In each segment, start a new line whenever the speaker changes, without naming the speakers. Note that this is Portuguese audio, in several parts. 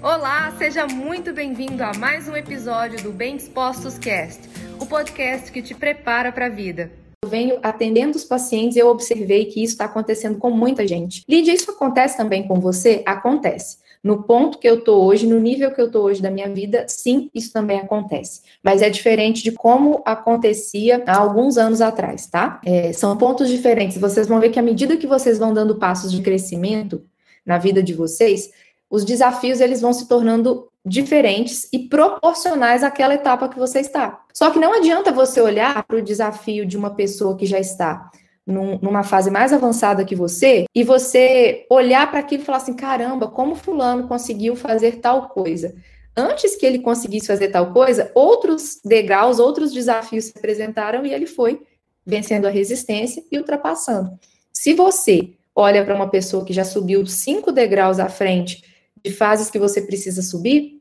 Olá, seja muito bem-vindo a mais um episódio do Bem Dispostos Cast, o podcast que te prepara para a vida.
Eu venho atendendo os pacientes e eu observei que isso está acontecendo com muita gente. Lídia, isso acontece também com você? Acontece. No ponto que eu estou hoje, no nível que eu estou hoje da minha vida, sim, isso também acontece. Mas é diferente de como acontecia há alguns anos atrás, tá? É, são pontos diferentes. Vocês vão ver que à medida que vocês vão dando passos de crescimento na vida de vocês, os desafios eles vão se tornando diferentes e proporcionais àquela etapa que você está. Só que não adianta você olhar para o desafio de uma pessoa que já está num, numa fase mais avançada que você e você olhar para aquilo e falar assim: caramba, como Fulano conseguiu fazer tal coisa. Antes que ele conseguisse fazer tal coisa, outros degraus, outros desafios se apresentaram e ele foi vencendo a resistência e ultrapassando. Se você olha para uma pessoa que já subiu cinco degraus à frente de fases que você precisa subir,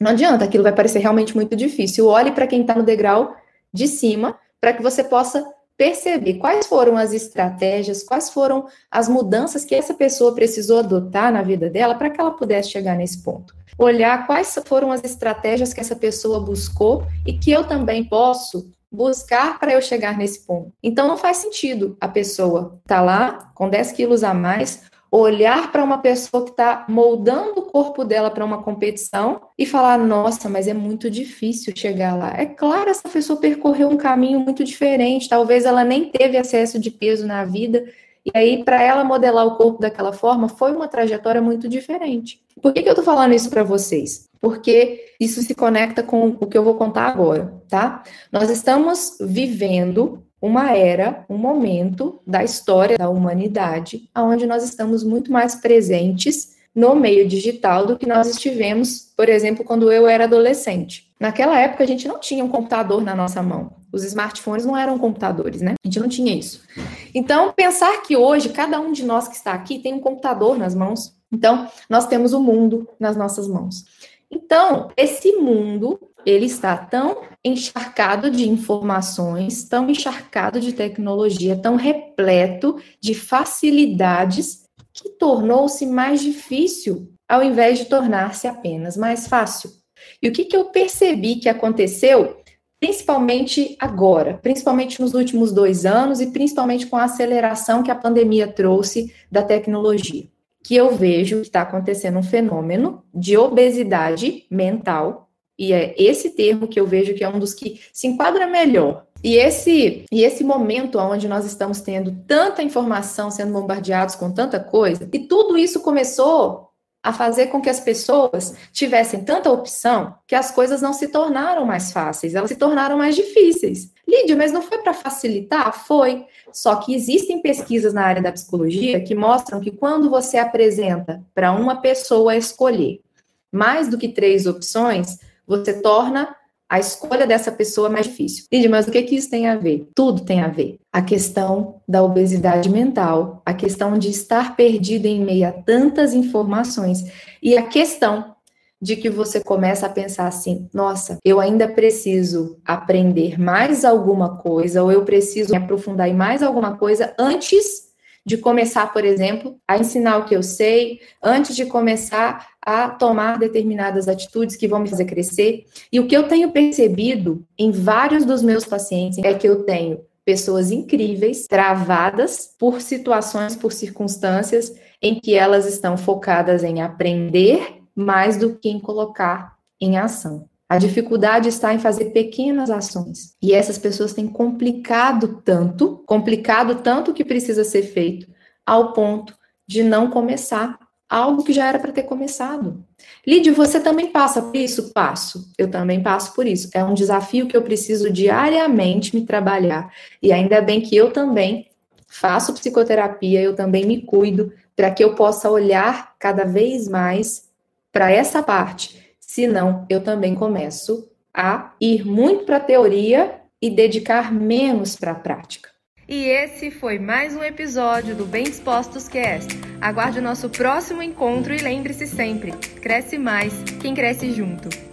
não adianta, aquilo vai parecer realmente muito difícil. Olhe para quem está no degrau de cima, para que você possa perceber quais foram as estratégias, quais foram as mudanças que essa pessoa precisou adotar na vida dela para que ela pudesse chegar nesse ponto. Olhar quais foram as estratégias que essa pessoa buscou e que eu também posso buscar para eu chegar nesse ponto. Então não faz sentido a pessoa estar tá lá com 10 quilos a mais olhar para uma pessoa que está moldando o corpo dela para uma competição e falar: nossa, mas é muito difícil chegar lá. É claro, essa pessoa percorreu um caminho muito diferente, talvez ela nem teve excesso de peso na vida. E aí, para ela modelar o corpo daquela forma, foi uma trajetória muito diferente. Por que, que eu estou falando isso para vocês? Porque isso se conecta com o que eu vou contar agora, tá? Nós estamos vivendo uma era, um momento da história da humanidade, onde nós estamos muito mais presentes no meio digital do que nós estivemos, por exemplo, quando eu era adolescente. Naquela época a gente não tinha um computador na nossa mão. Os smartphones não eram computadores, né? A gente não tinha isso. Então, pensar que hoje cada um de nós que está aqui tem um computador nas mãos. Então, nós temos o mundo nas nossas mãos. Então, esse mundo, ele está tão encharcado de informações, tão encharcado de tecnologia, tão repleto de facilidades, que tornou-se mais difícil, ao invés de tornar-se apenas mais fácil. E o que, que eu percebi que aconteceu, principalmente agora, principalmente nos últimos dois anos e principalmente com a aceleração que a pandemia trouxe da tecnologia? que eu vejo que está acontecendo um fenômeno de obesidade mental, e é esse termo que eu vejo que é um dos que se enquadra melhor. E esse, e esse momento onde nós estamos tendo tanta informação sendo bombardeados com tanta coisa, e tudo isso começou a fazer com que as pessoas tivessem tanta opção que as coisas não se tornaram mais fáceis, elas se tornaram mais difíceis. Lídia, mas não foi para facilitar? Foi. Só que existem pesquisas na área da psicologia que mostram que quando você apresenta para uma pessoa escolher mais do que três opções, você torna a escolha dessa pessoa mais difícil. Lídia, mas o que, que isso tem a ver? Tudo tem a ver. A questão da obesidade mental, a questão de estar perdido em meio a tantas informações e a questão de que você começa a pensar assim: nossa, eu ainda preciso aprender mais alguma coisa, ou eu preciso me aprofundar em mais alguma coisa antes de começar, por exemplo, a ensinar o que eu sei, antes de começar a tomar determinadas atitudes que vão me fazer crescer. E o que eu tenho percebido em vários dos meus pacientes é que eu tenho pessoas incríveis, travadas por situações, por circunstâncias em que elas estão focadas em aprender mais do que em colocar em ação. A dificuldade está em fazer pequenas ações. E essas pessoas têm complicado tanto, complicado tanto o que precisa ser feito, ao ponto de não começar algo que já era para ter começado. Lídio, você também passa por isso? Passo. Eu também passo por isso. É um desafio que eu preciso diariamente me trabalhar. E ainda bem que eu também faço psicoterapia, eu também me cuido para que eu possa olhar cada vez mais para essa parte senão eu também começo a ir muito para a teoria e dedicar menos para a prática.
E esse foi mais um episódio do Bem Dispostos Cast. Aguarde o nosso próximo encontro e lembre-se sempre: cresce mais quem cresce junto.